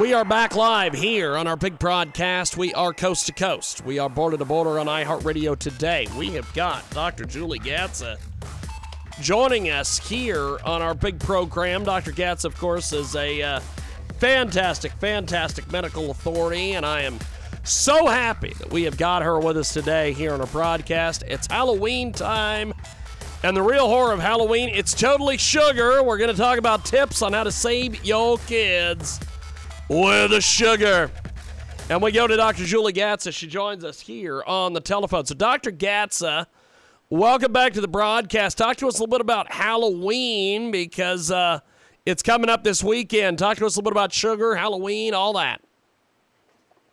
We are back live here on our big broadcast. We are coast to coast. We are border to border on iHeartRadio today. We have got Dr. Julie Gatza joining us here on our big program. Dr. Gatz, of course, is a uh, fantastic, fantastic medical authority, and I am so happy that we have got her with us today here on our broadcast. It's Halloween time. And the real horror of Halloween, it's totally sugar. We're going to talk about tips on how to save your kids with the sugar. And we go to Dr. Julie Gatza. She joins us here on the telephone. So, Dr. Gatza, welcome back to the broadcast. Talk to us a little bit about Halloween because uh, it's coming up this weekend. Talk to us a little bit about sugar, Halloween, all that.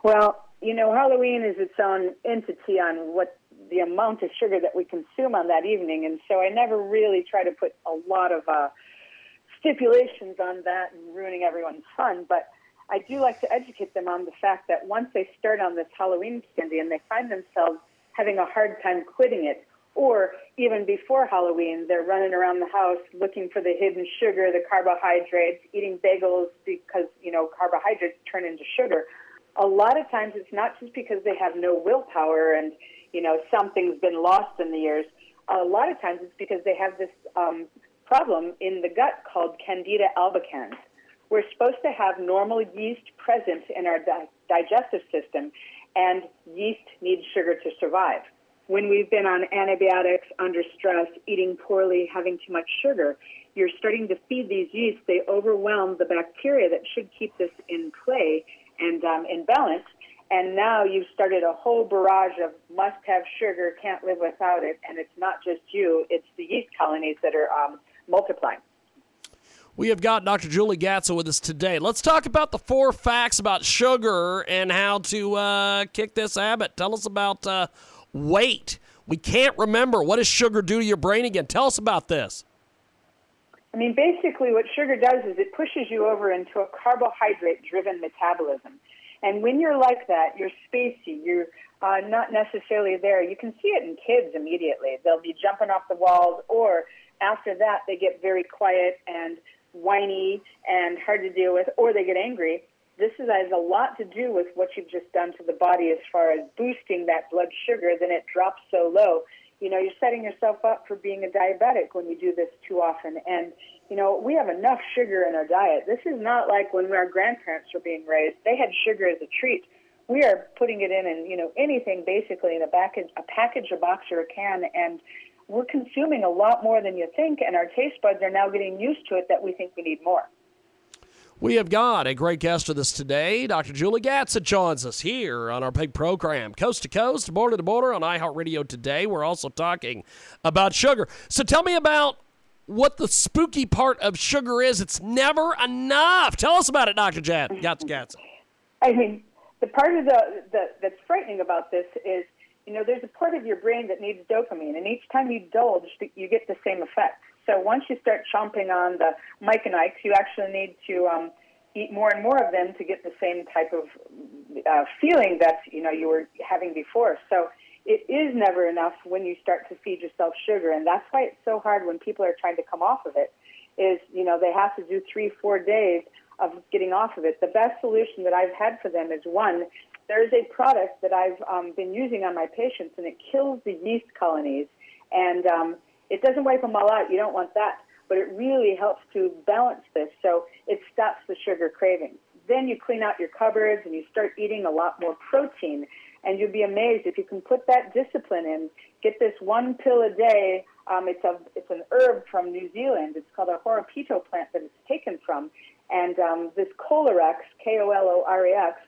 Well, you know, Halloween is its own entity on what the amount of sugar that we consume on that evening, and so I never really try to put a lot of uh, stipulations on that and ruining everyone's fun. But I do like to educate them on the fact that once they start on this Halloween candy and they find themselves having a hard time quitting it, or even before Halloween, they're running around the house looking for the hidden sugar, the carbohydrates, eating bagels because, you know, carbohydrates turn into sugar. A lot of times it's not just because they have no willpower and, you know, something's been lost in the years. A lot of times it's because they have this um, problem in the gut called Candida albicans. We're supposed to have normal yeast present in our di- digestive system, and yeast needs sugar to survive. When we've been on antibiotics, under stress, eating poorly, having too much sugar, you're starting to feed these yeasts. They overwhelm the bacteria that should keep this in play and um, in balance. And now you've started a whole barrage of must have sugar, can't live without it. And it's not just you, it's the yeast colonies that are um, multiplying. We have got Dr. Julie Gatza with us today. Let's talk about the four facts about sugar and how to uh, kick this habit. Tell us about uh, weight. We can't remember. What does sugar do to your brain again? Tell us about this. I mean, basically, what sugar does is it pushes you over into a carbohydrate driven metabolism. And when you're like that, you're spacey, you're uh, not necessarily there. You can see it in kids immediately. They'll be jumping off the walls, or after that, they get very quiet and whiny and hard to deal with, or they get angry. This is, has a lot to do with what you've just done to the body as far as boosting that blood sugar. Then it drops so low. You know, you're setting yourself up for being a diabetic when you do this too often. And, you know, we have enough sugar in our diet. This is not like when our grandparents were being raised. They had sugar as a treat. We are putting it in and, you know, anything basically in a package, a package, a box, or a can. And we're consuming a lot more than you think, and our taste buds are now getting used to it that we think we need more. We have got a great guest with us today. Dr. Julie Gatza joins us here on our big program, Coast to Coast, Border to Border on iHeartRadio today. We're also talking about sugar. So tell me about what the spooky part of sugar is. It's never enough. Tell us about it, Dr. Gatza. I mean, the part of the, the that's frightening about this is you know, there's a part of your brain that needs dopamine, and each time you indulge, you get the same effect. So once you start chomping on the Mike and Ike's, you actually need to um, eat more and more of them to get the same type of uh, feeling that you know you were having before. So it is never enough when you start to feed yourself sugar, and that's why it's so hard when people are trying to come off of it. Is you know they have to do three, four days of getting off of it. The best solution that I've had for them is one, there's a product that I've um, been using on my patients, and it kills the yeast colonies, and um, it doesn't wipe them all out. You don't want that, but it really helps to balance this, so it stops the sugar craving. Then you clean out your cupboards and you start eating a lot more protein, and you'll be amazed if you can put that discipline in. Get this one pill a day. Um, it's a it's an herb from New Zealand. It's called a Horopito plant that it's taken from, and um, this Kolorex, K O L O R E X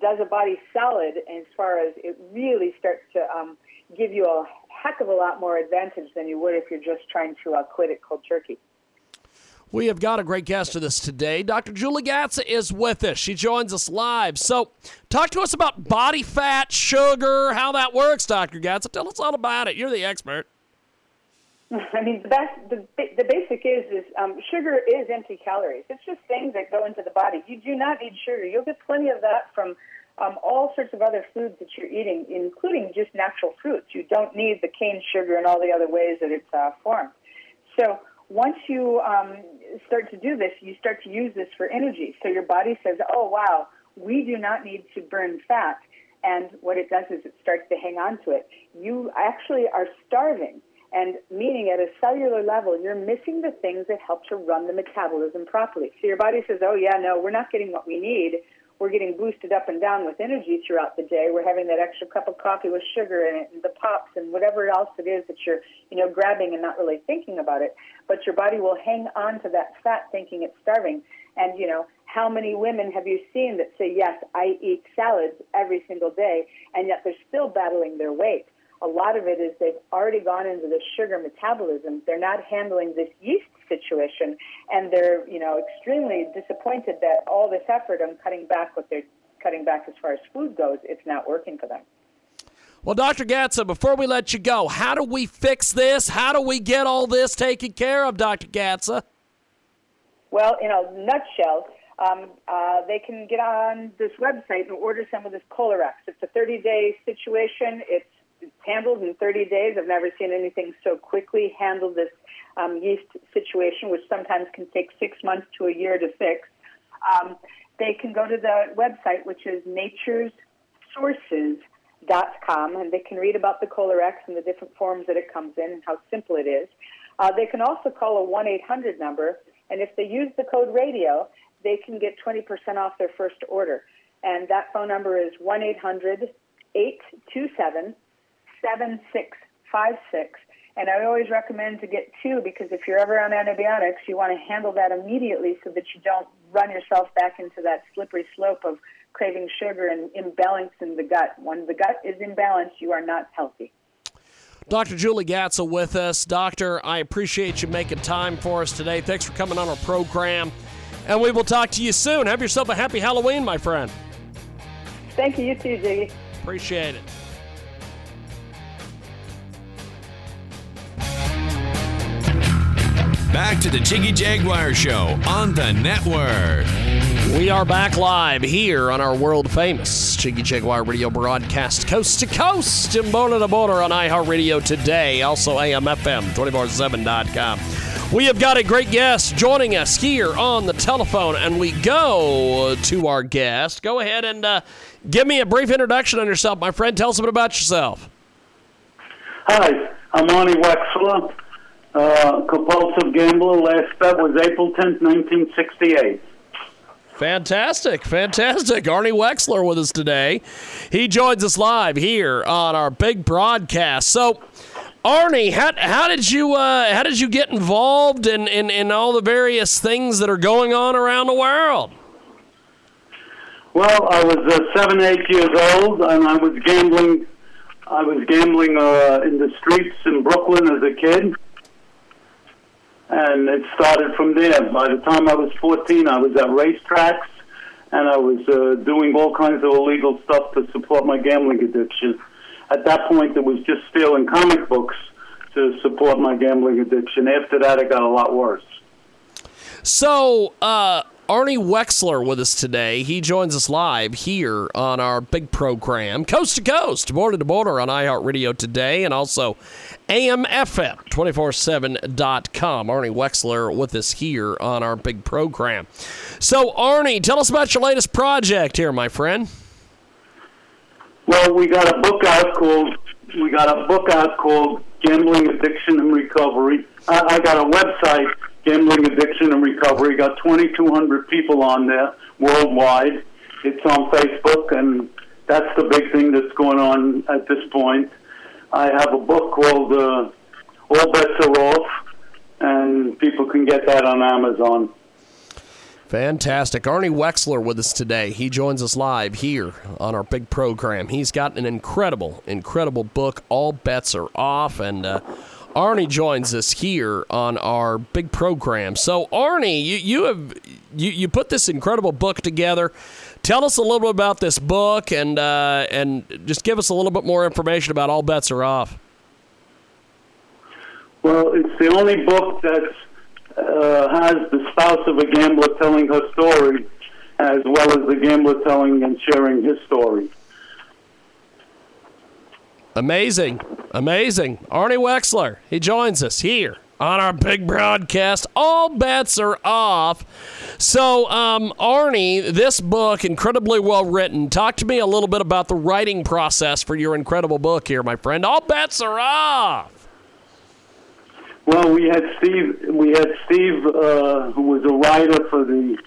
does a body solid as far as it really starts to um, give you a heck of a lot more advantage than you would if you're just trying to uh, quit it cold turkey. We have got a great guest with us today. Dr. Julie Gatza is with us. She joins us live. So, talk to us about body fat, sugar, how that works, Dr. Gatza. Tell us all about it. You're the expert. I mean, the best, the, the basic is is um, sugar is empty calories. It's just things that go into the body. You do not need sugar. You'll get plenty of that from um, all sorts of other foods that you're eating, including just natural fruits. You don't need the cane sugar and all the other ways that it's uh, formed. So once you um, start to do this, you start to use this for energy. So your body says, oh, wow, we do not need to burn fat. And what it does is it starts to hang on to it. You actually are starving. And meaning at a cellular level, you're missing the things that help to run the metabolism properly. So your body says, oh, yeah, no, we're not getting what we need we're getting boosted up and down with energy throughout the day. We're having that extra cup of coffee with sugar in it and the pops and whatever else it is that you're, you know, grabbing and not really thinking about it. But your body will hang on to that fat thinking it's starving. And, you know, how many women have you seen that say, yes, I eat salads every single day, and yet they're still battling their weight? A lot of it is they've already gone into the sugar metabolism. They're not handling this yeast situation, and they're you know extremely disappointed that all this effort on cutting back what they're cutting back as far as food goes, it's not working for them. Well, Dr. Gatza, before we let you go, how do we fix this? How do we get all this taken care of, Dr. Gatza? Well, in a nutshell, um, uh, they can get on this website and order some of this Kolorex. It's a 30 day situation. It's handled in 30 days. I've never seen anything so quickly handle this um, yeast situation, which sometimes can take six months to a year to fix. Um, they can go to the website, which is naturesources.com, and they can read about the Kolorex and the different forms that it comes in and how simple it is. Uh, they can also call a 1 800 number, and if they use the code radio, they can get 20% off their first order. And that phone number is 1 800 827 7656. And I always recommend to get two because if you're ever on antibiotics, you want to handle that immediately so that you don't run yourself back into that slippery slope of craving sugar and imbalance in the gut. When the gut is imbalanced, you are not healthy. Dr. Julie Gatza with us. Doctor, I appreciate you making time for us today. Thanks for coming on our program. And we will talk to you soon. Have yourself a happy Halloween, my friend. Thank you. You too, Jiggy. Appreciate it. Back to the Jiggy Jaguar Show on the network. We are back live here on our world famous Jiggy Jaguar radio broadcast coast to coast and border to border on iHeartRadio today, also AMFM247.com. We have got a great guest joining us here on the telephone, and we go to our guest. Go ahead and uh, give me a brief introduction on yourself, my friend. Tell us a bit about yourself. Hi, I'm Arnie Wexler uh, compulsive gambler. Last bet was April 10th, 1968. Fantastic, fantastic. Arnie Wexler with us today. He joins us live here on our big broadcast. So, Arnie, how, how did you uh, how did you get involved in, in, in all the various things that are going on around the world? Well, I was uh, seven, eight years old, and I was gambling. I was gambling uh, in the streets in Brooklyn as a kid and it started from there. By the time I was 14, I was at racetracks, and I was uh, doing all kinds of illegal stuff to support my gambling addiction. At that point, it was just stealing comic books to support my gambling addiction. After that, it got a lot worse. So, uh, Arnie Wexler with us today. He joins us live here on our big program, Coast to Coast, Border to Border on iHeartRadio today, and also AMFM247.com. Arnie Wexler with us here on our big program. So, Arnie, tell us about your latest project here, my friend. Well, we got a book out called we got a book out called Gambling Addiction and Recovery. I, I got a website, Gambling Addiction and Recovery. Got 2,200 people on there worldwide. It's on Facebook, and that's the big thing that's going on at this point. I have a book called uh, All Bets Are Off, and people can get that on Amazon. Fantastic. Arnie Wexler with us today. He joins us live here on our big program. He's got an incredible, incredible book, All Bets Are Off. And uh, Arnie joins us here on our big program. So, Arnie, you, you have you, you put this incredible book together. Tell us a little bit about this book and uh, and just give us a little bit more information about All Bets Are Off. Well, it's the only book that uh, has the spouse of a gambler telling her story, as well as the gambler telling and sharing his story. Amazing, amazing. Arnie Wexler, he joins us here on our big broadcast. All bets are off. So, um, Arnie, this book, incredibly well written. Talk to me a little bit about the writing process for your incredible book here, my friend. All bets are off. Well, we had Steve. We had Steve, uh, who was a writer for the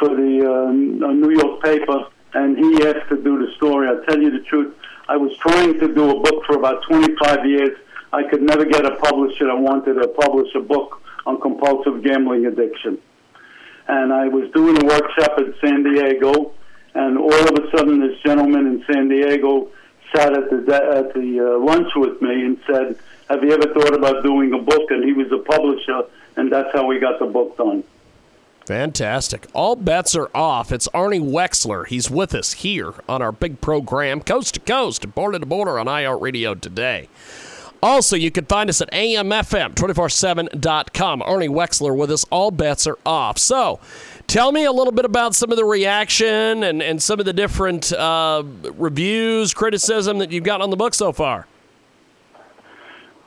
for the uh, New York paper, and he asked to do the story. I'll tell you the truth. I was trying to do a book for about 25 years. I could never get a publisher I wanted to publish a book on compulsive gambling addiction. And I was doing a workshop in San Diego, and all of a sudden, this gentleman in San Diego sat at the at the uh, lunch with me and said, "Have you ever thought about doing a book?" And he was a publisher, and that's how we got the book done. Fantastic. All bets are off. It's Arnie Wexler. He's with us here on our big program, Coast to Coast, Border to Border on iHeartRadio today. Also, you can find us at amfm247.com. Arnie Wexler with us. All bets are off. So, tell me a little bit about some of the reaction and, and some of the different uh, reviews, criticism that you've gotten on the book so far.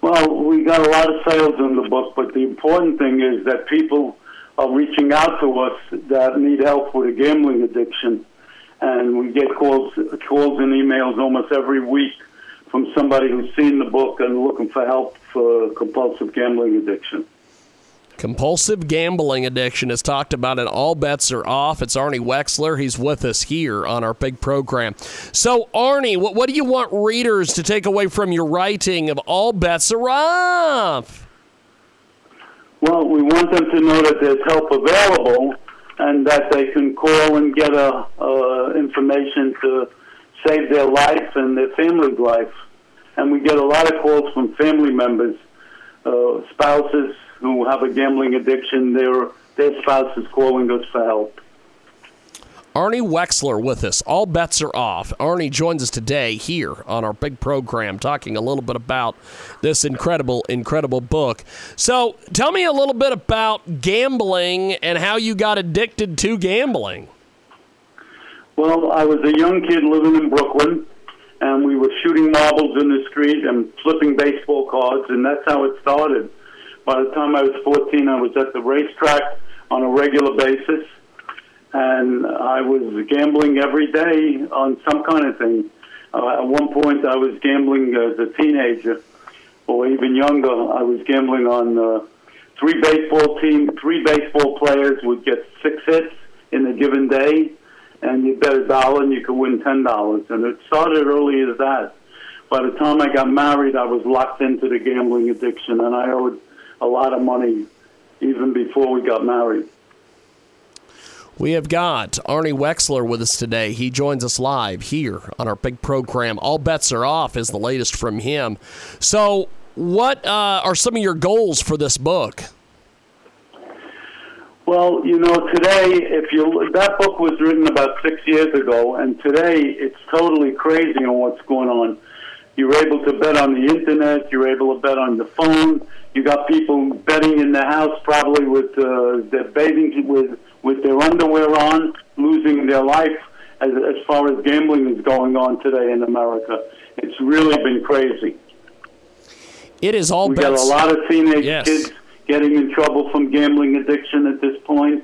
Well, we got a lot of sales in the book, but the important thing is that people are reaching out to us that need help with a gambling addiction, and we get calls, calls and emails almost every week from somebody who's seen the book and looking for help for compulsive gambling addiction. Compulsive gambling addiction is talked about, and all bets are off. It's Arnie Wexler. He's with us here on our big program. So, Arnie, what, what do you want readers to take away from your writing of All Bets Are Off? Well, we want them to know that there's help available and that they can call and get a, uh, information to save their life and their family's life. And we get a lot of calls from family members, uh, spouses who have a gambling addiction. Their their spouse is calling us for help. Arnie Wexler with us. All bets are off. Arnie joins us today here on our big program, talking a little bit about this incredible, incredible book. So, tell me a little bit about gambling and how you got addicted to gambling. Well, I was a young kid living in Brooklyn, and we were shooting marbles in the street and flipping baseball cards, and that's how it started. By the time I was 14, I was at the racetrack on a regular basis and I was gambling every day on some kind of thing. Uh, at one point, I was gambling as a teenager, or even younger. I was gambling on uh, three baseball team, three baseball players would get six hits in a given day, and you bet a dollar and you could win ten dollars. And it started early as that. By the time I got married, I was locked into the gambling addiction, and I owed a lot of money even before we got married. We have got Arnie Wexler with us today. He joins us live here on our big program. All bets are off is the latest from him. So, what uh, are some of your goals for this book? Well, you know, today, if you that book was written about six years ago, and today it's totally crazy on what's going on. You're able to bet on the internet. You're able to bet on the phone. You got people betting in the house, probably with uh, their bathing with with their underwear on, losing their life as, as far as gambling is going on today in America. It's really been crazy. It is all. We bets. got a lot of teenage yes. kids getting in trouble from gambling addiction at this point.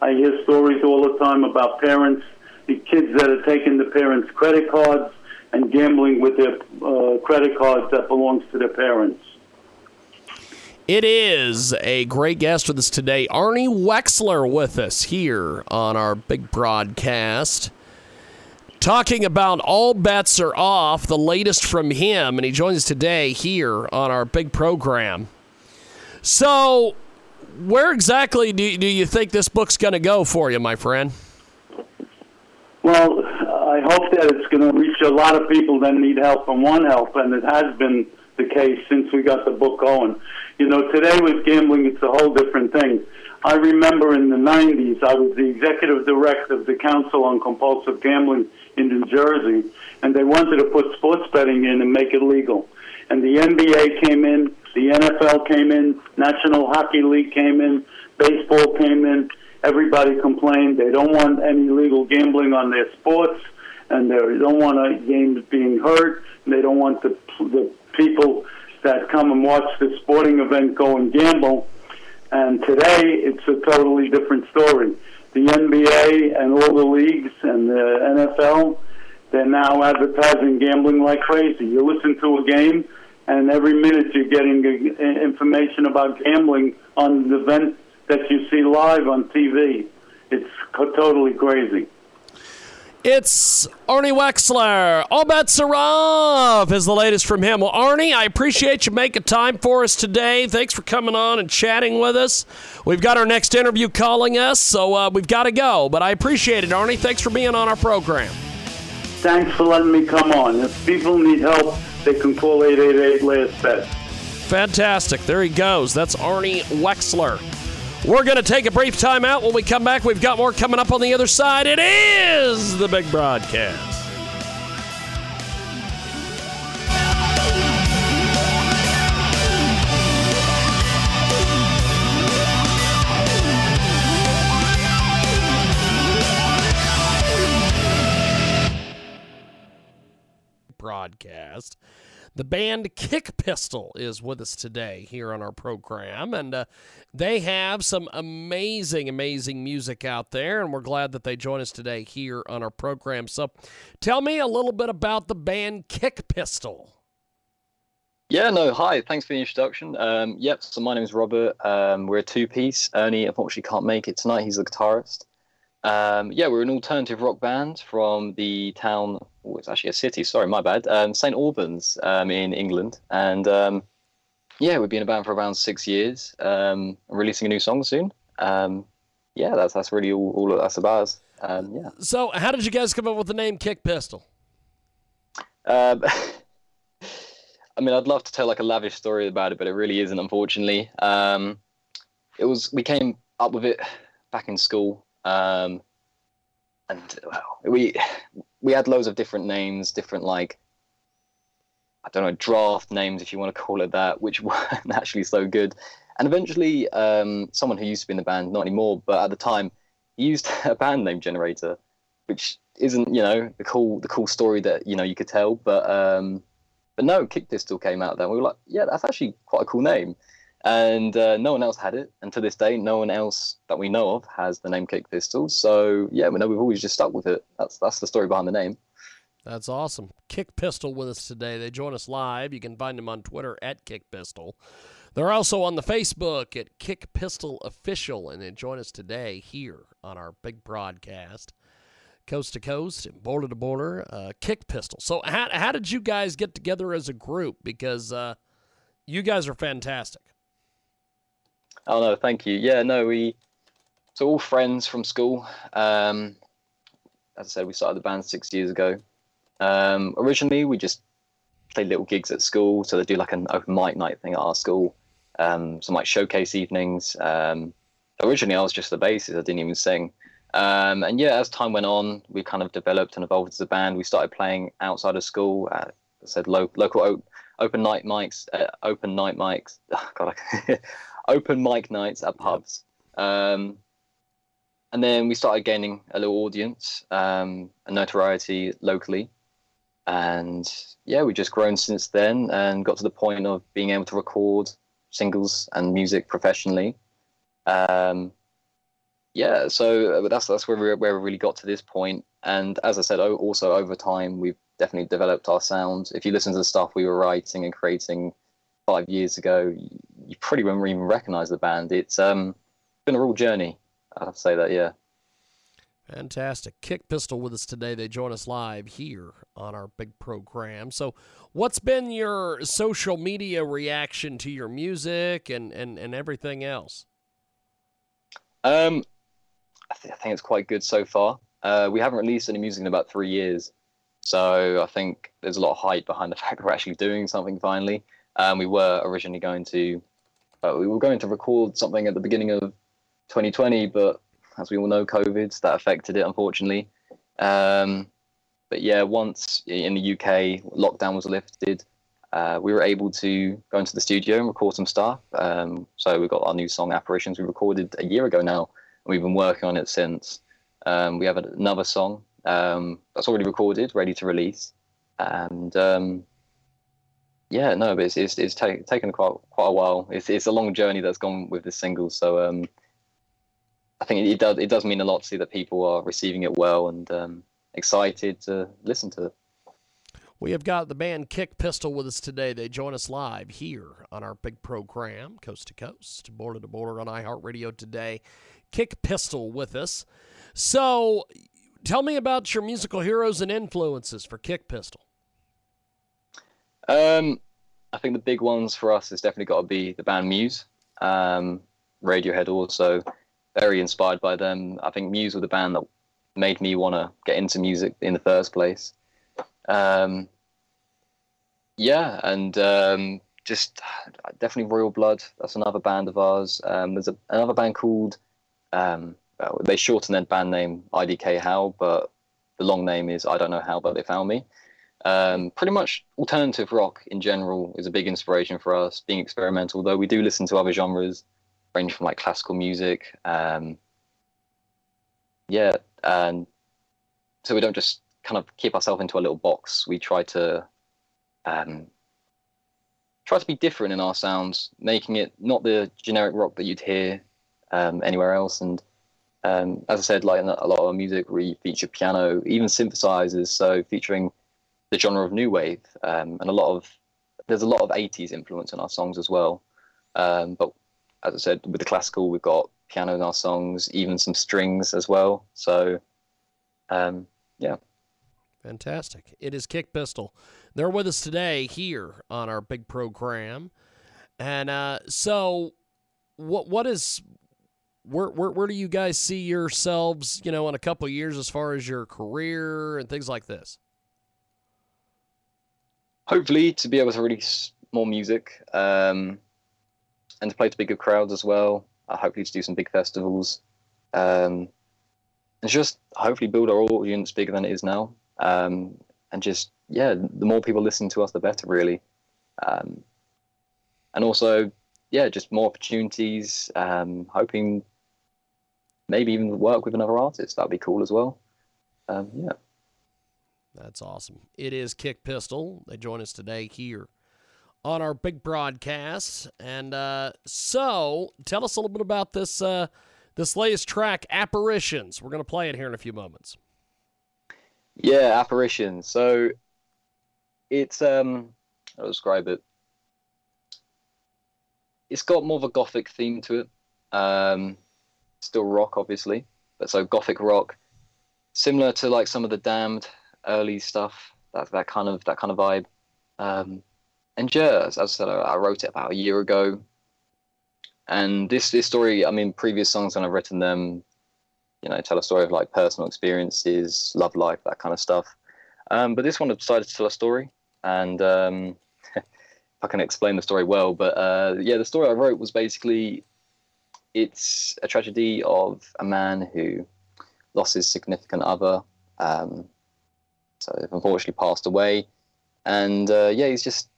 I hear stories all the time about parents, the kids that are taking the parents' credit cards and gambling with their uh, credit cards that belongs to their parents. It is a great guest with us today, Arnie Wexler, with us here on our big broadcast. Talking about All Bets Are Off, the latest from him, and he joins us today here on our big program. So, where exactly do, do you think this book's going to go for you, my friend? Well, I hope that it's going to reach a lot of people that need help and want help, and it has been the case since we got the book going. You know, today with gambling, it's a whole different thing. I remember in the 90s, I was the executive director of the Council on Compulsive Gambling in New Jersey, and they wanted to put sports betting in and make it legal. And the NBA came in, the NFL came in, National Hockey League came in, baseball came in. Everybody complained they don't want any legal gambling on their sports, and they don't want games being hurt, and they don't want the, the people that come and watch the sporting event go and gamble. And today, it's a totally different story. The NBA and all the leagues and the NFL, they're now advertising gambling like crazy. You listen to a game, and every minute you're getting information about gambling on the event that you see live on TV. It's totally crazy. It's Arnie Wexler. All bets are off is the latest from him. Well, Arnie, I appreciate you making time for us today. Thanks for coming on and chatting with us. We've got our next interview calling us, so uh, we've got to go. But I appreciate it, Arnie. Thanks for being on our program. Thanks for letting me come on. If people need help, they can call 888 last bet. Fantastic. There he goes. That's Arnie Wexler. We're going to take a brief time out. When we come back, we've got more coming up on the other side. It is the big broadcast. Broadcast. The band Kick Pistol is with us today here on our program, and uh, they have some amazing, amazing music out there, and we're glad that they join us today here on our program. So, tell me a little bit about the band Kick Pistol. Yeah, no, hi. Thanks for the introduction. Um, yep, so my name is Robert. Um, we're a two piece. Ernie unfortunately can't make it tonight. He's the guitarist. Um, yeah, we're an alternative rock band from the town. Oh, it's actually a city. Sorry, my bad. Um, St Albans um, in England, and um, yeah, we've been a band for around six years. Um, releasing a new song soon. Um, yeah, that's that's really all, all that's about. Um, yeah. So, how did you guys come up with the name Kick Pistol? Um, I mean, I'd love to tell like a lavish story about it, but it really isn't, unfortunately. Um, it was we came up with it back in school. Um, and well, we we had loads of different names, different like I don't know draft names if you want to call it that, which weren't actually so good. And eventually, um, someone who used to be in the band, not anymore, but at the time, used a band name generator, which isn't you know the cool the cool story that you know you could tell, but um, but no, Kick Pistol came out then. We were like, yeah, that's actually quite a cool name and uh, no one else had it. And to this day, no one else that we know of has the name Kick Pistols. So yeah, we know we've always just stuck with it. That's that's the story behind the name. That's awesome. Kick Pistol with us today. They join us live. You can find them on Twitter at Kick Pistol. They're also on the Facebook at Kick Pistol Official, and they join us today here on our big broadcast, coast to coast and border to border. Uh, Kick Pistol. So how how did you guys get together as a group? Because uh, you guys are fantastic. Oh no, thank you. Yeah, no, we so all friends from school. Um, as I said, we started the band six years ago. Um, originally, we just played little gigs at school, so they do like an open mic night thing at our school. Um, some like showcase evenings. Um, originally, I was just the bassist; I didn't even sing. Um, and yeah, as time went on, we kind of developed and evolved as a band. We started playing outside of school. Uh, I said lo- local open night mics, uh, open night mics. Oh, God, open mic nights at pubs. Um, and then we started gaining a little audience um, and notoriety locally. And yeah, we've just grown since then and got to the point of being able to record singles and music professionally. Um, yeah, so uh, that's that's where we where we really got to this point. And as I said, also over time, we've definitely developed our sound. If you listen to the stuff we were writing and creating five years ago, you probably won't even recognize the band. It's um, been a real journey. I have to say that, yeah. Fantastic. Kick Pistol with us today. They join us live here on our big program. So, what's been your social media reaction to your music and, and, and everything else? Um, I, th- I think it's quite good so far. Uh, we haven't released any music in about three years. So, I think there's a lot of hype behind the fact that we're actually doing something finally. Um, we were originally going to, uh, we were going to record something at the beginning of 2020, but as we all know, COVID that affected it unfortunately. Um, but yeah, once in the UK lockdown was lifted, uh, we were able to go into the studio and record some stuff. Um, so we got our new song Apparitions we recorded a year ago now, and we've been working on it since. Um, we have another song um, that's already recorded, ready to release, and um, yeah, no, but it's it's, it's ta- taken quite quite a while. It's it's a long journey that's gone with this single. So um, I think it, it does it does mean a lot to see that people are receiving it well and um, excited to listen to it. We have got the band Kick Pistol with us today. They join us live here on our big program, Coast to Coast, Border to Border on iHeartRadio today. Kick Pistol with us. So, tell me about your musical heroes and influences for Kick Pistol. Um, I think the big ones for us has definitely got to be the band Muse. Um, Radiohead also very inspired by them. I think Muse were the band that made me want to get into music in the first place. Um, yeah, and um, just definitely Royal Blood. That's another band of ours. Um, there's a, another band called um, they shorten their band name IDK How, but the long name is I don't know how, but they found me. Um, pretty much alternative rock in general is a big inspiration for us, being experimental, though we do listen to other genres, range from like classical music. Um, yeah, and so we don't just kind of keep ourselves into a little box. We try to um, try to be different in our sounds, making it not the generic rock that you'd hear um, anywhere else. And um, as I said, like a lot of our music, we feature piano, even synthesizers, so featuring the genre of new wave, um, and a lot of there's a lot of 80s influence in our songs as well. Um, but as I said, with the classical, we've got piano in our songs, even some strings as well. So, um, yeah. Fantastic. It is Kick Pistol. They're with us today here on our big program. And uh, so, what what is where, where where do you guys see yourselves, you know, in a couple years as far as your career and things like this? Hopefully, to be able to release more music um, and to play to bigger crowds as well. Uh, hopefully, to do some big festivals. Um, and just hopefully build our audience bigger than it is now. Um, and just, yeah, the more people listen to us, the better, really. Um, and also, yeah, just more opportunities. Um, hoping maybe even work with another artist. That'd be cool as well. Um, yeah. That's awesome. It is Kick Pistol. They join us today here on our big broadcast. And uh, so, tell us a little bit about this uh, this latest track, Apparitions. We're going to play it here in a few moments. Yeah, Apparitions. So, it's um, I'll describe it. It's got more of a gothic theme to it. Um, still rock, obviously, but so gothic rock, similar to like some of the Damned early stuff. That that kind of that kind of vibe. Um, and yeah, as I said, I, I wrote it about a year ago. And this this story, I mean, previous songs when I've written them, you know, tell a story of like personal experiences, love life, that kind of stuff. Um, but this one I decided to tell a story, and um, I can explain the story well, but uh, yeah, the story I wrote was basically it's a tragedy of a man who lost his significant other. Um, so unfortunately passed away, and uh, yeah, he's just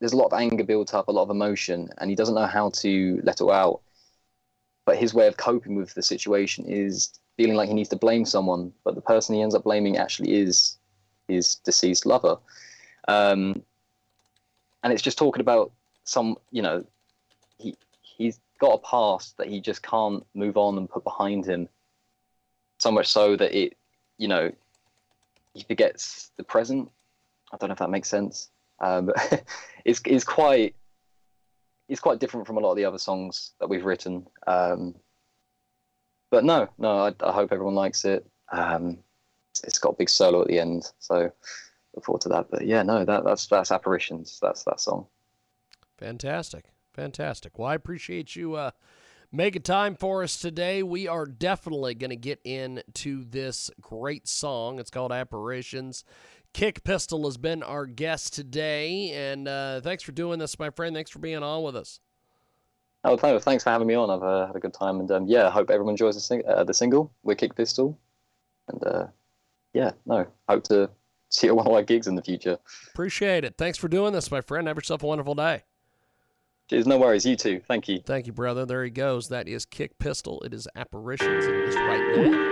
there's a lot of anger built up, a lot of emotion, and he doesn't know how to let it out. But his way of coping with the situation is feeling like he needs to blame someone, but the person he ends up blaming actually is his deceased lover. Um, and it's just talking about some, you know, he he's got a past that he just can't move on and put behind him. So much so that it, you know, he forgets the present. I don't know if that makes sense. Um, it's it's quite it's quite different from a lot of the other songs that we've written. Um, but no, no, I, I, hope everyone likes it. Um, it's, got a big solo at the end, so look forward to that. But yeah, no, that, that's that's apparitions. That's that song. Fantastic, fantastic. Well, I appreciate you uh, making time for us today. We are definitely going to get into this great song. It's called Apparitions. Kick Pistol has been our guest today, and uh, thanks for doing this, my friend. Thanks for being on with us. Oh, thanks for having me on. I've uh, had a good time, and um, yeah, I hope everyone enjoys the, sing- uh, the single. We're Kick Pistol, and uh, yeah, no, hope to see you at one of our gigs in the future. Appreciate it. Thanks for doing this, my friend. Have yourself a wonderful day. Cheers. No worries. You too. Thank you. Thank you, brother. There he goes. That is Kick Pistol. It is Apparitions, it is right now.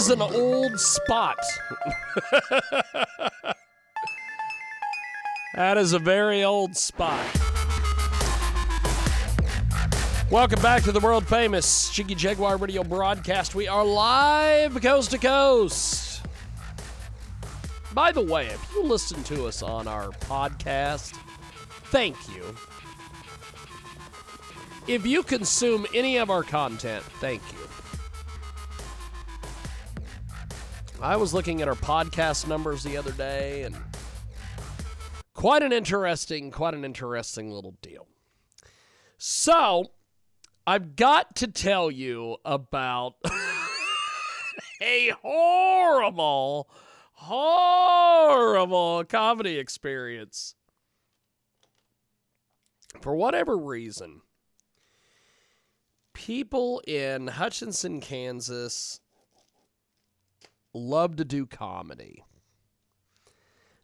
Is an old spot. that is a very old spot. Welcome back to the world famous Jiggy Jaguar radio broadcast. We are live coast to coast. By the way, if you listen to us on our podcast, thank you. If you consume any of our content, thank you. I was looking at our podcast numbers the other day and quite an interesting, quite an interesting little deal. So, I've got to tell you about a horrible, horrible comedy experience. For whatever reason, people in Hutchinson, Kansas love to do comedy.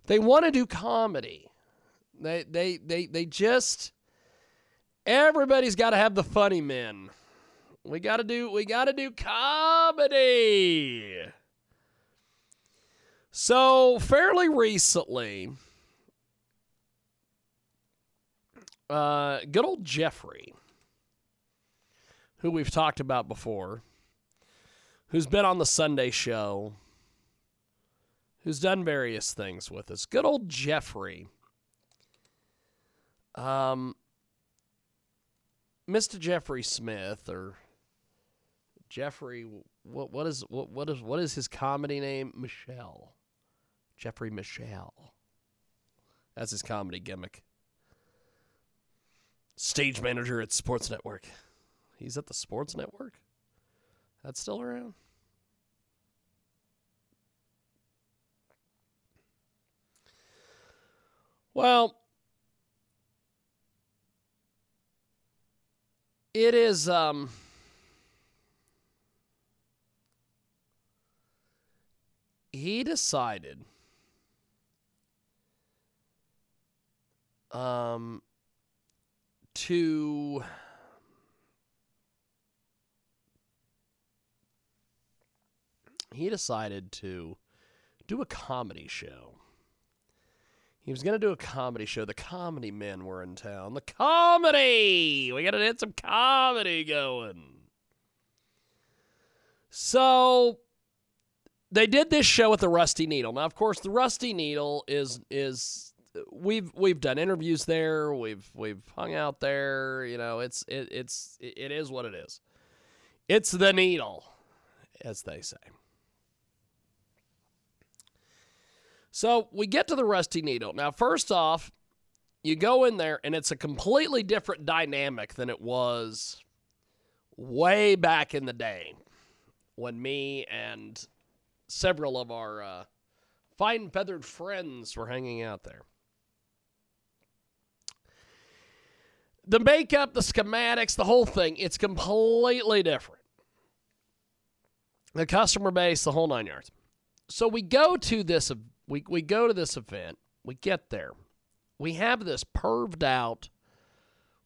They want to do comedy. They they they they just everybody's got to have the funny men. We got to do we got to do comedy. So, fairly recently, uh, good old Jeffrey, who we've talked about before, who's been on the Sunday show, who's done various things with us. Good old Jeffrey. Um, Mr. Jeffrey Smith or Jeffrey what what is what what is what is his comedy name? Michelle. Jeffrey Michelle. That's his comedy gimmick. Stage manager at Sports Network. He's at the Sports Network? That's still around? Well, it is um he decided um to he decided to do a comedy show. He was going to do a comedy show. The comedy men were in town. The comedy! We got to get some comedy going. So they did this show at the Rusty Needle. Now, of course, the Rusty Needle is is we've we've done interviews there. We've we've hung out there. You know, it's it, it's it is what it is. It's the needle, as they say. So we get to the Rusty Needle. Now, first off, you go in there and it's a completely different dynamic than it was way back in the day when me and several of our uh, fine feathered friends were hanging out there. The makeup, the schematics, the whole thing, it's completely different. The customer base, the whole nine yards. So we go to this we, we go to this event, we get there, we have this perved out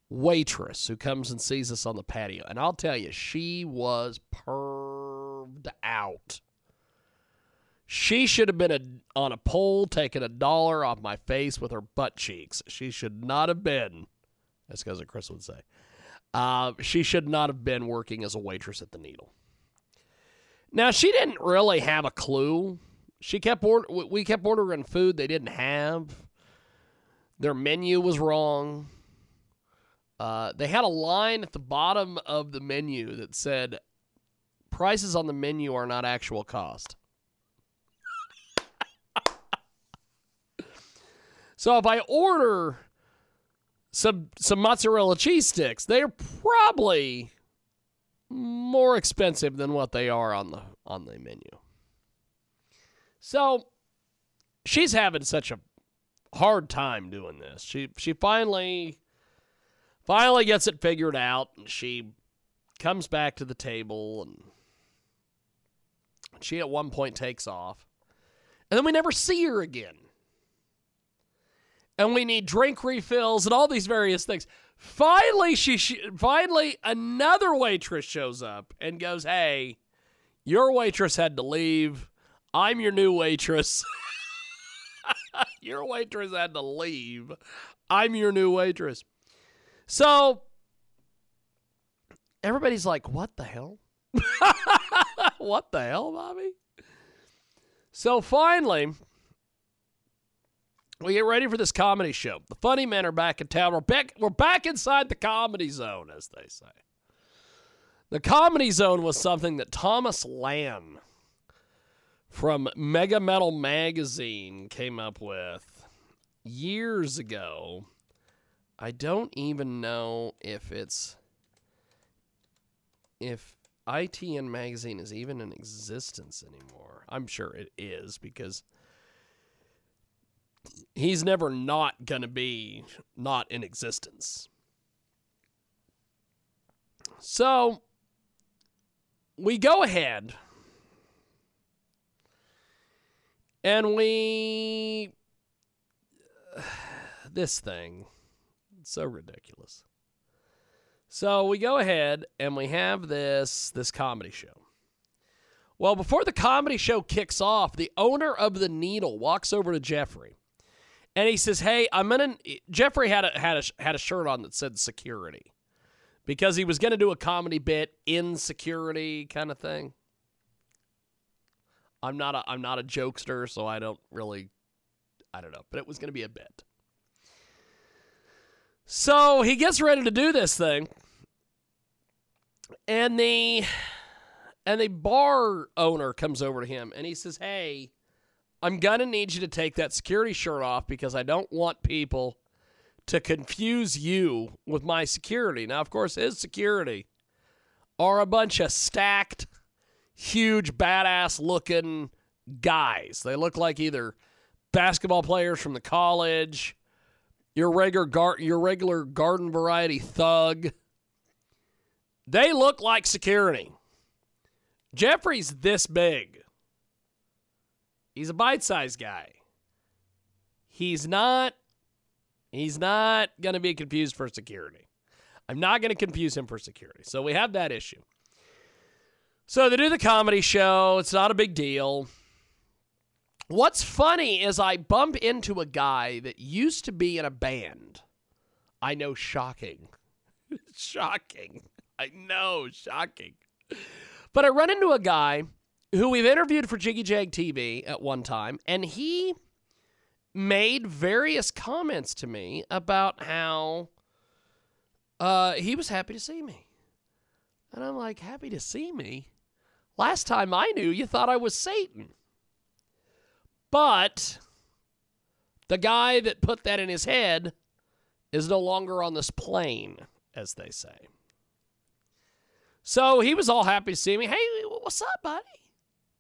waitress who comes and sees us on the patio. And I'll tell you, she was perved out. She should have been a, on a pole taking a dollar off my face with her butt cheeks. She should not have been, as cousin Chris would say, uh, she should not have been working as a waitress at the Needle. Now, she didn't really have a clue she kept order- we kept ordering food they didn't have. Their menu was wrong. Uh, they had a line at the bottom of the menu that said, "Prices on the menu are not actual cost." so if I order some some mozzarella cheese sticks, they're probably more expensive than what they are on the on the menu. So she's having such a hard time doing this. She she finally finally gets it figured out and she comes back to the table and she at one point takes off. And then we never see her again. And we need drink refills and all these various things. Finally she, she finally another waitress shows up and goes, "Hey, Your waitress had to leave. I'm your new waitress. your waitress had to leave. I'm your new waitress. So everybody's like, what the hell? what the hell, Bobby? So finally, we get ready for this comedy show. The funny men are back in town. We're back, we're back inside the comedy zone, as they say. The comedy zone was something that Thomas Lan from Mega Metal Magazine came up with years ago. I don't even know if it's if ITN magazine is even in existence anymore. I'm sure it is because he's never not going to be not in existence. So we go ahead and we this thing it's so ridiculous. So we go ahead and we have this this comedy show. Well, before the comedy show kicks off, the owner of the Needle walks over to Jeffrey, and he says, "Hey, I'm gonna." Jeffrey had a had a had a shirt on that said security, because he was gonna do a comedy bit in security kind of thing. I'm not a I'm not a jokester, so I don't really, I don't know, but it was gonna be a bit. So he gets ready to do this thing. And the and the bar owner comes over to him and he says, "Hey, I'm going to need you to take that security shirt off because I don't want people to confuse you with my security." Now, of course, his security are a bunch of stacked, huge, badass looking guys. They look like either basketball players from the college your regular gar- your regular garden variety thug. They look like security. Jeffrey's this big. He's a bite-sized guy. He's not he's not going to be confused for security. I'm not going to confuse him for security. So we have that issue. So they do the comedy show. It's not a big deal. What's funny is I bump into a guy that used to be in a band. I know, shocking. shocking. I know, shocking. But I run into a guy who we've interviewed for Jiggy Jag TV at one time, and he made various comments to me about how uh, he was happy to see me. And I'm like, happy to see me? Last time I knew, you thought I was Satan. But the guy that put that in his head is no longer on this plane, as they say. So he was all happy to see me. Hey, what's up, buddy?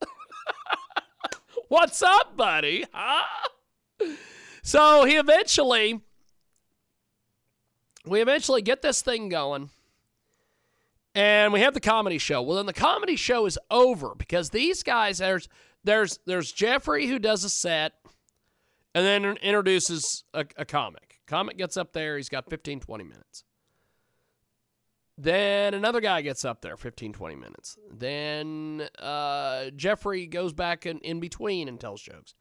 what's up, buddy? Huh? So he eventually, we eventually get this thing going. And we have the comedy show. Well, then the comedy show is over because these guys, there's there's there's Jeffrey who does a set and then introduces a, a comic. Comic gets up there, he's got 15, 20 minutes. Then another guy gets up there, 15, 20 minutes. Then uh, Jeffrey goes back in, in between and tells jokes.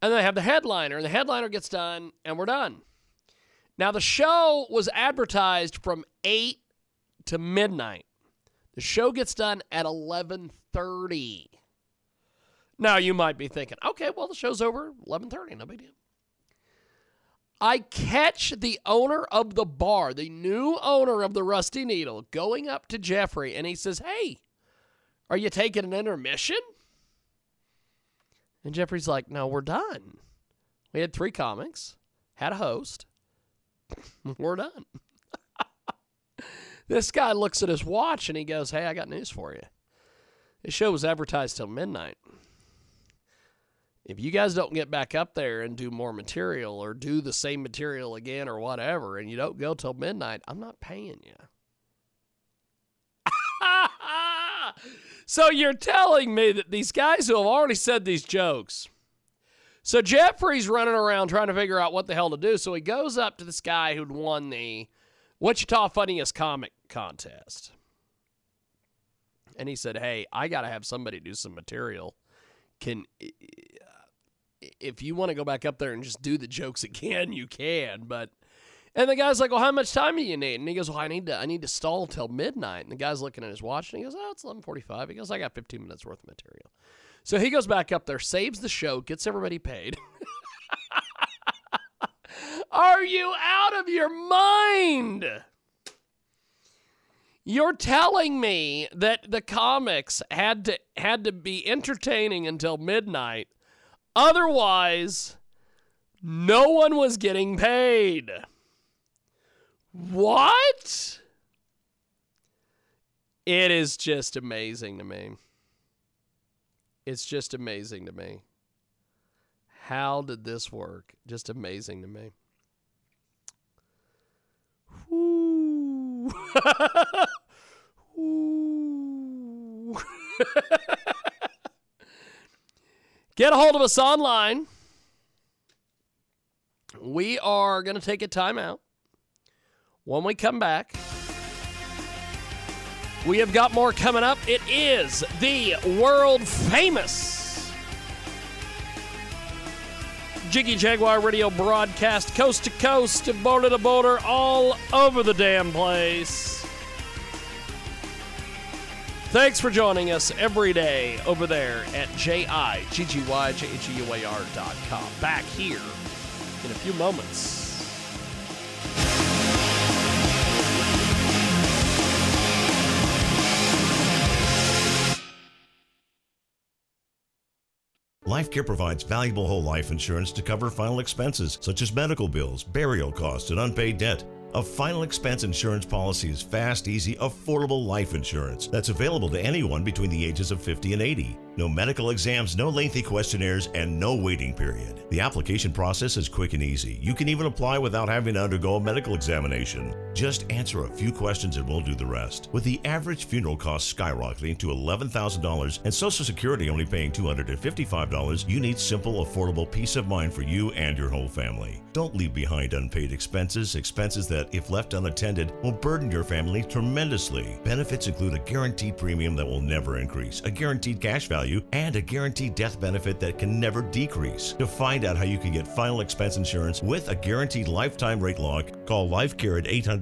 And then they have the headliner, and the headliner gets done, and we're done. Now, the show was advertised from 8 to midnight. The show gets done at 1130. Now you might be thinking, okay, well the show's over 11:30, no big deal. I catch the owner of the bar, the new owner of the Rusty Needle, going up to Jeffrey and he says, "Hey, are you taking an intermission?" And Jeffrey's like, "No, we're done. We had 3 comics, had a host. we're done." This guy looks at his watch and he goes, "Hey, I got news for you. This show was advertised till midnight." if you guys don't get back up there and do more material or do the same material again or whatever, and you don't go till midnight, I'm not paying you. so you're telling me that these guys who have already said these jokes. So Jeffrey's running around trying to figure out what the hell to do. So he goes up to this guy who'd won the Wichita Funniest Comic contest. and he said, "Hey, I got to have somebody do some material. Can if you want to go back up there and just do the jokes again, you can, but." And the guy's like, "Well, how much time do you need?" And he goes, "Well, I need to I need to stall till midnight." And the guy's looking at his watch and he goes, "Oh, it's 11:45." He goes, "I got 15 minutes worth of material." So he goes back up there, saves the show, gets everybody paid. Are you out of your mind? You're telling me that the comics had to had to be entertaining until midnight. Otherwise, no one was getting paid. What? It is just amazing to me. It's just amazing to me. How did this work? Just amazing to me. Get a hold of us online. We are going to take a timeout. When we come back, we have got more coming up. It is the world famous Jiggy Jaguar radio broadcast, coast to coast, border to border, all over the damn place. Thanks for joining us every day over there at J-I-G-G-Y-J-H-E-U-A-R dot com. Back here in a few moments. LifeCare provides valuable whole life insurance to cover final expenses such as medical bills, burial costs, and unpaid debt. A final expense insurance policy is fast, easy, affordable life insurance that's available to anyone between the ages of 50 and 80. No medical exams, no lengthy questionnaires, and no waiting period. The application process is quick and easy. You can even apply without having to undergo a medical examination. Just answer a few questions and we'll do the rest. With the average funeral cost skyrocketing to $11,000 and Social Security only paying $255, you need simple, affordable peace of mind for you and your whole family. Don't leave behind unpaid expenses, expenses that, if left unattended, will burden your family tremendously. Benefits include a guaranteed premium that will never increase, a guaranteed cash value and a guaranteed death benefit that can never decrease. To find out how you can get final expense insurance with a guaranteed lifetime rate lock, call LifeCare at 800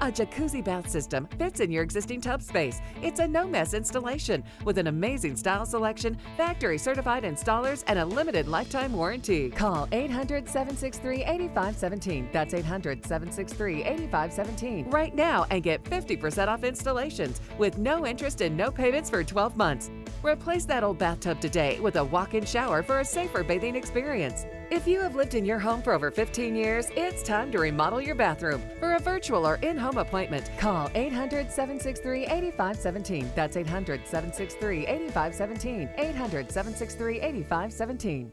A jacuzzi bath system fits in your existing tub space. It's a no mess installation with an amazing style selection, factory certified installers, and a limited lifetime warranty. Call 800 763 8517. That's 800 763 8517 right now and get 50% off installations with no interest and no payments for 12 months. Replace that old bathtub today with a walk in shower for a safer bathing experience. If you have lived in your home for over 15 years, it's time to remodel your bathroom. For a virtual or in home appointment, call 800 763 8517. That's 800 763 8517. 800 763 8517.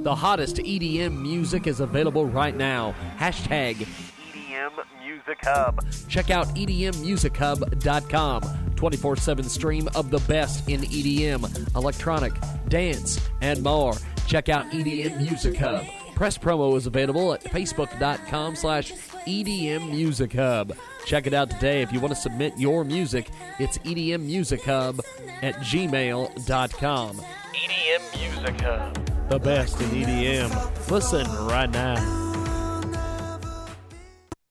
The hottest EDM music is available right now. Hashtag EDM Music Hub. Check out EDMMusicHub.com. 24 7 stream of the best in EDM, electronic, dance, and more. Check out EDM Music Hub. Press promo is available at facebook.com slash EDM Music Hub. Check it out today. If you want to submit your music, it's EDM Music Hub at gmail.com. EDM Music Hub. The best in EDM. Listen right now.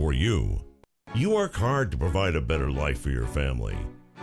for you. You work hard to provide a better life for your family.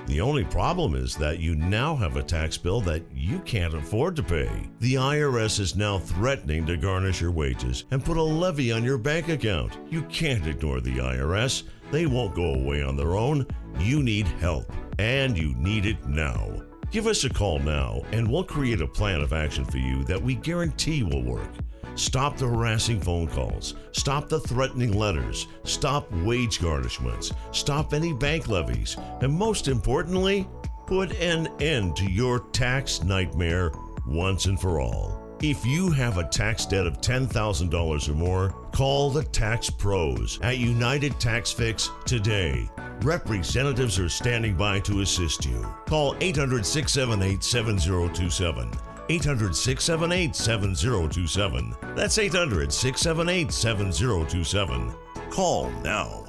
The only problem is that you now have a tax bill that you can't afford to pay. The IRS is now threatening to garnish your wages and put a levy on your bank account. You can't ignore the IRS. They won't go away on their own. You need help, and you need it now. Give us a call now, and we'll create a plan of action for you that we guarantee will work. Stop the harassing phone calls. Stop the threatening letters. Stop wage garnishments. Stop any bank levies. And most importantly, put an end to your tax nightmare once and for all. If you have a tax debt of $10,000 or more, call the Tax Pros at United Tax Fix today. Representatives are standing by to assist you. Call 800 678 7027. 800 678 7027. That's 800 678 7027. Call now.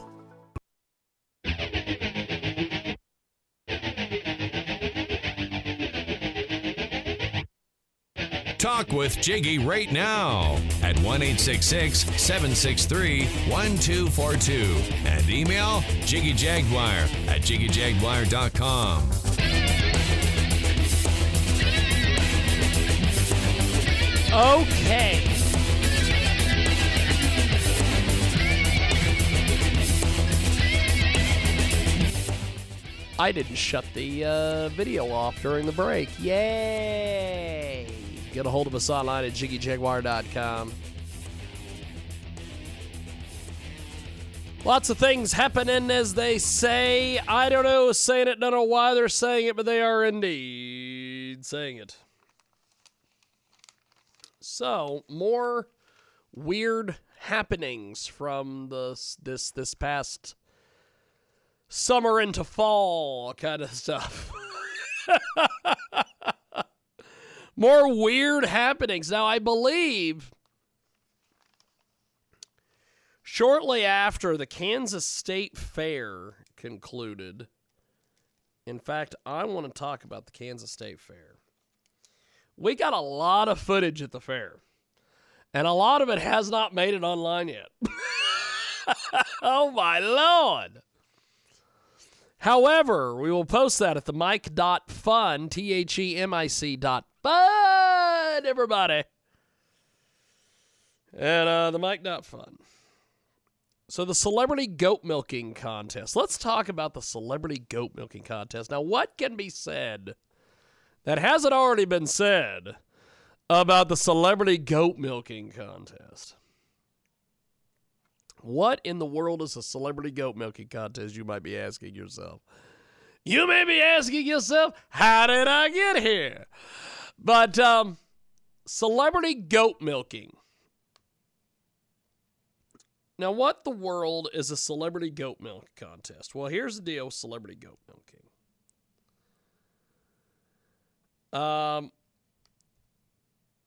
Talk with Jiggy right now at 1 763 1242 and email jiggyjaguar at jiggyjaguar.com. Okay. I didn't shut the uh, video off during the break. Yay! Get a hold of us online at jiggyjaguar.com. Lots of things happening, as they say. I don't know saying it, don't know why they're saying it, but they are indeed saying it. So, more weird happenings from the this this past summer into fall kind of stuff. more weird happenings. Now, I believe shortly after the Kansas State Fair concluded, in fact, I want to talk about the Kansas State Fair. We got a lot of footage at the fair, and a lot of it has not made it online yet. oh my lord! However, we will post that at the mic.fun, T H E M I C dot fun, everybody. And uh, the mic.fun. So, the celebrity goat milking contest. Let's talk about the celebrity goat milking contest. Now, what can be said that hasn't already been said about the celebrity goat milking contest? What in the world is a celebrity goat milking contest, you might be asking yourself? You may be asking yourself, how did I get here? But um, celebrity goat milking. Now, what the world is a celebrity goat milk contest? Well, here's the deal with celebrity goat milking. Um,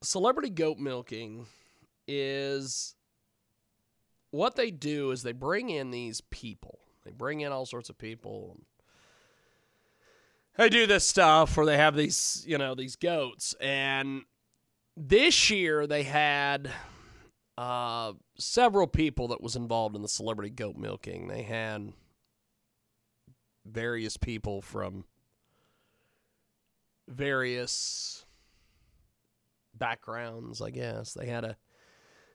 celebrity goat milking is what they do is they bring in these people. They bring in all sorts of people. They do this stuff where they have these, you know, these goats. And this year they had uh, several people that was involved in the celebrity goat milking. They had various people from various backgrounds, I guess. They had a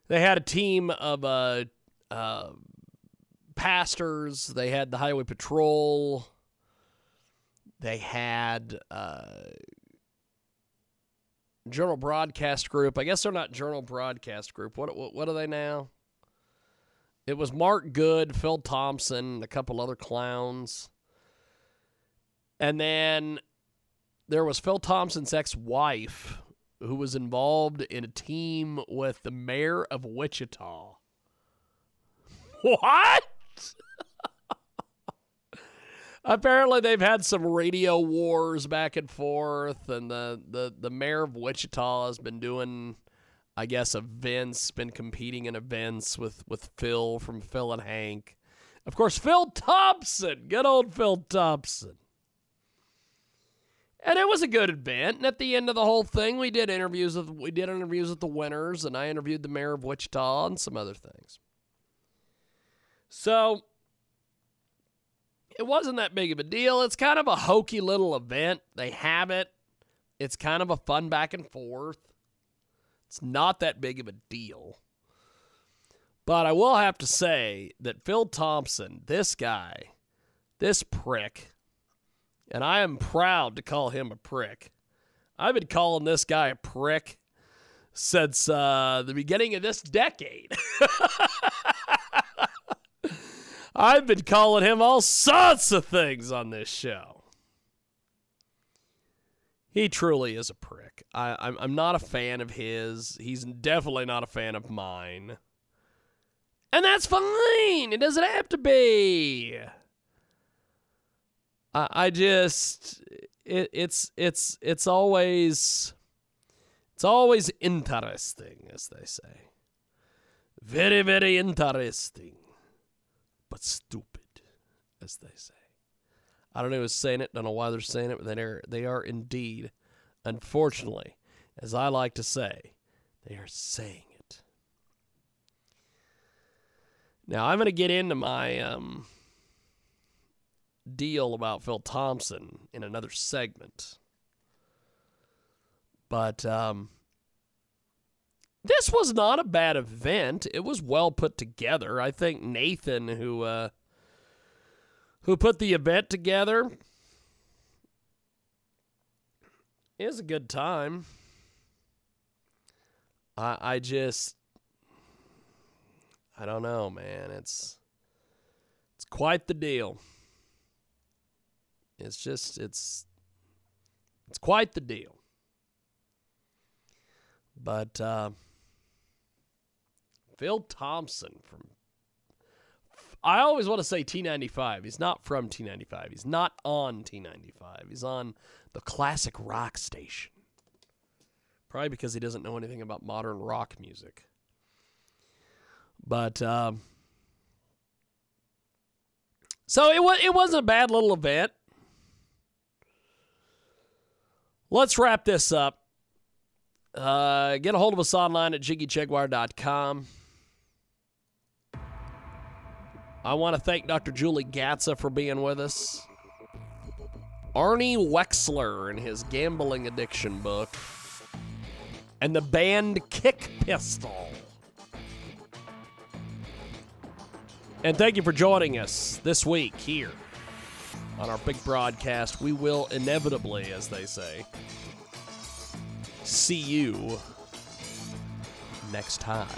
they had a team of uh, uh, pastors. They had the highway patrol. They had uh, Journal Broadcast Group. I guess they're not Journal Broadcast Group. What what, what are they now? It was Mark Good, Phil Thompson, a couple other clowns. And then there was Phil Thompson's ex-wife who was involved in a team with the mayor of Wichita. What? Apparently, they've had some radio wars back and forth, and the, the, the mayor of Wichita has been doing, I guess, events, been competing in events with, with Phil from Phil and Hank. Of course, Phil Thompson, good old Phil Thompson. And it was a good event. And at the end of the whole thing, we did interviews with we did interviews with the winners, and I interviewed the mayor of Wichita and some other things. So it wasn't that big of a deal. It's kind of a hokey little event. They have it. It's kind of a fun back and forth. It's not that big of a deal. But I will have to say that Phil Thompson, this guy, this prick, and I am proud to call him a prick. I've been calling this guy a prick since uh, the beginning of this decade. I've been calling him all sorts of things on this show. He truly is a prick. I, I'm, I'm not a fan of his. He's definitely not a fan of mine. And that's fine. It doesn't have to be. I, just it, it's it's it's always it's always interesting, as they say. Very, very interesting but stupid, as they say. I don't know who's saying it. Don't know why they're saying it, but they are they are indeed, unfortunately, as I like to say, they are saying it. Now I'm going to get into my um, deal about Phil Thompson in another segment, but um, this was not a bad event. It was well put together. I think Nathan, who uh, who put the event together, is a good time. I I just I don't know, man. It's it's quite the deal. It's just it's it's quite the deal. But uh, Phil Thompson from. I always want to say T95. He's not from T95. He's not on T95. He's on the classic rock station. Probably because he doesn't know anything about modern rock music. But um, so it was it wasn't a bad little event. Let's wrap this up. Uh, get a hold of us online at jiggyjaguar.com. I want to thank Dr. Julie Gatza for being with us. Arnie Wexler in his gambling addiction book. And the band Kick Pistol. And thank you for joining us this week here on our big broadcast. We will inevitably, as they say, see you next time.